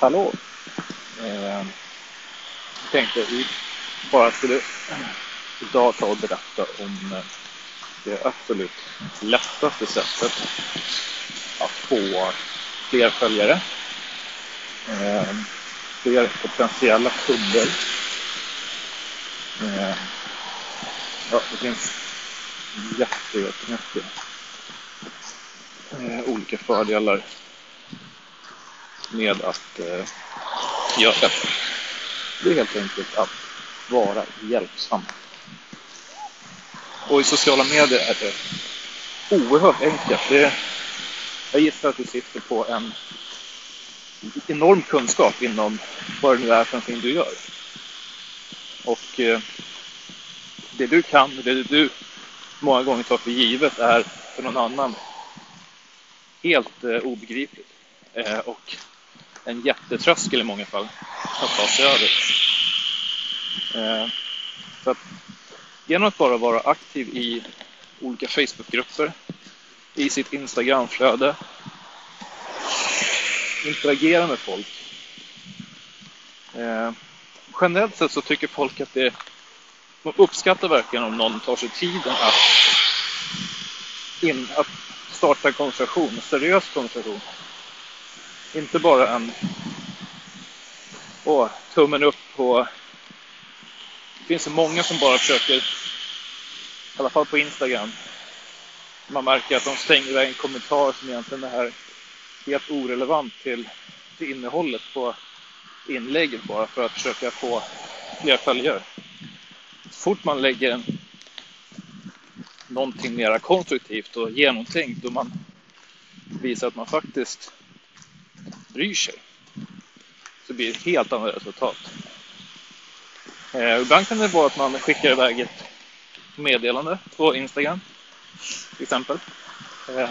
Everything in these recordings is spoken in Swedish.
Hallå! Eh, jag tänkte vi bara skulle idag ta och berätta om eh, det absolut lättaste sättet att få fler följare, eh, fler potentiella kunder. Eh, ja, det finns jättemycket eh, olika fördelar med att eh, göra detta. Det är helt enkelt att vara hjälpsam. Och i sociala medier är det oerhört enkelt. Det, jag gissar att du sitter på en enorm kunskap inom vad det nu är för någonting du gör. Och eh, det du kan, det du många gånger tar för givet är för någon annan helt eh, obegripligt. Eh, och en jättetröskel i många fall att ta sig över. Eh, så att genom att bara vara aktiv i olika Facebookgrupper, i sitt Instagramflöde, interagera med folk. Eh, generellt sett så tycker folk att det de uppskattar verkligen om någon tar sig tiden att, in, att starta en konversation, en seriös konversation. Inte bara en åh, tummen upp på... Det finns så många som bara försöker, i alla fall på Instagram, man märker att de stänger iväg en kommentar som egentligen är helt orelevant till, till innehållet på inlägget bara för att försöka få fler följare. Så fort man lägger en, någonting mera konstruktivt och genomtänkt och man visar att man faktiskt bryr sig så blir det ett helt annat resultat. Eh, ibland kan det vara att man skickar iväg ett meddelande på Instagram till exempel. Eh,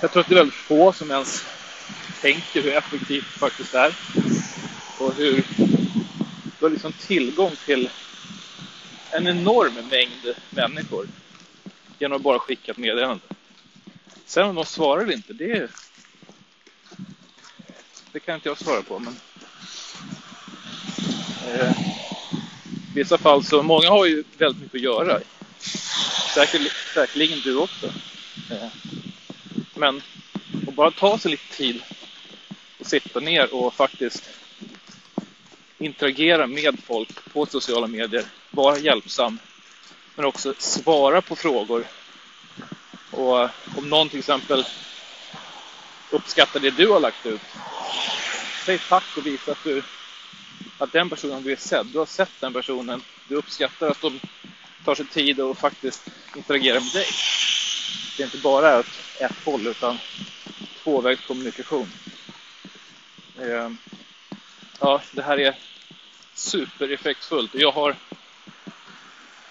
jag tror att det är väldigt få som ens tänker hur effektivt det faktiskt är och hur du har liksom tillgång till en enorm mängd människor genom att bara skicka ett meddelande. Sen om de svarar eller inte, det, det kan inte jag svara på. Men eh, I vissa fall så, många har ju väldigt mycket att göra. Säker, säkerligen du också. Eh, men att bara ta sig lite tid och sitta ner och faktiskt interagera med folk på sociala medier, vara hjälpsam, men också svara på frågor. Och eh, om någon till exempel uppskattar det du har lagt ut, säg tack och visa att, du, att den personen du är sedd. Du har sett den personen, du uppskattar att de tar sig tid och faktiskt interagerar med dig. Det är inte bara ett, ett håll utan tvåvägskommunikation. Eh, ja, det här är supereffektfullt. Jag har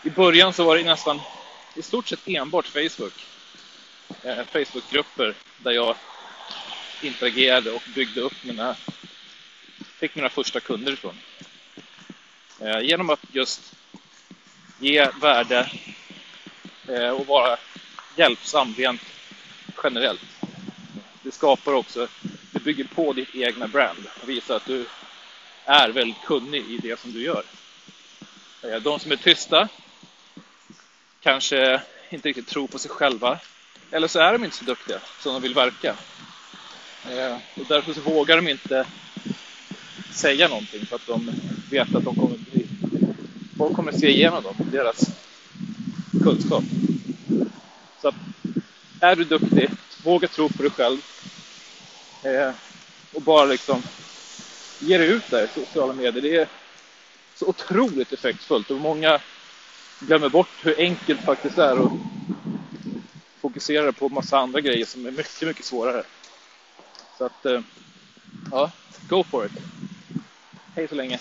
i början så var det nästan i stort sett enbart Facebook. Eh, Facebookgrupper där jag interagerade och byggde upp mina, fick mina första kunder ifrån. Eh, genom att just ge värde eh, och vara hjälpsam rent generellt. Det skapar också, det bygger på ditt egna brand och visar att du är väldigt kunnig i det som du gör. Eh, de som är tysta kanske inte riktigt tror på sig själva. Eller så är de inte så duktiga som de vill verka. Eh, och därför så vågar de inte säga någonting för att de vet att de kommer bli... Folk kommer se igenom dem, deras kunskap. Så att, är du duktig, våga tro på dig själv. Eh, och bara liksom ge dig ut där i sociala medier. Det är så otroligt effektfullt och många glömmer bort hur enkelt det faktiskt är och fokuserar på massa andra grejer som är mycket, mycket svårare. Så att, eh, ja, go for it. Hej så länge.